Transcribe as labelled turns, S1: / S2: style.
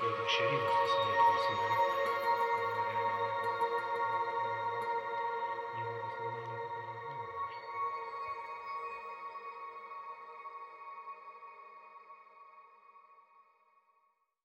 S1: Gegen Sherry muss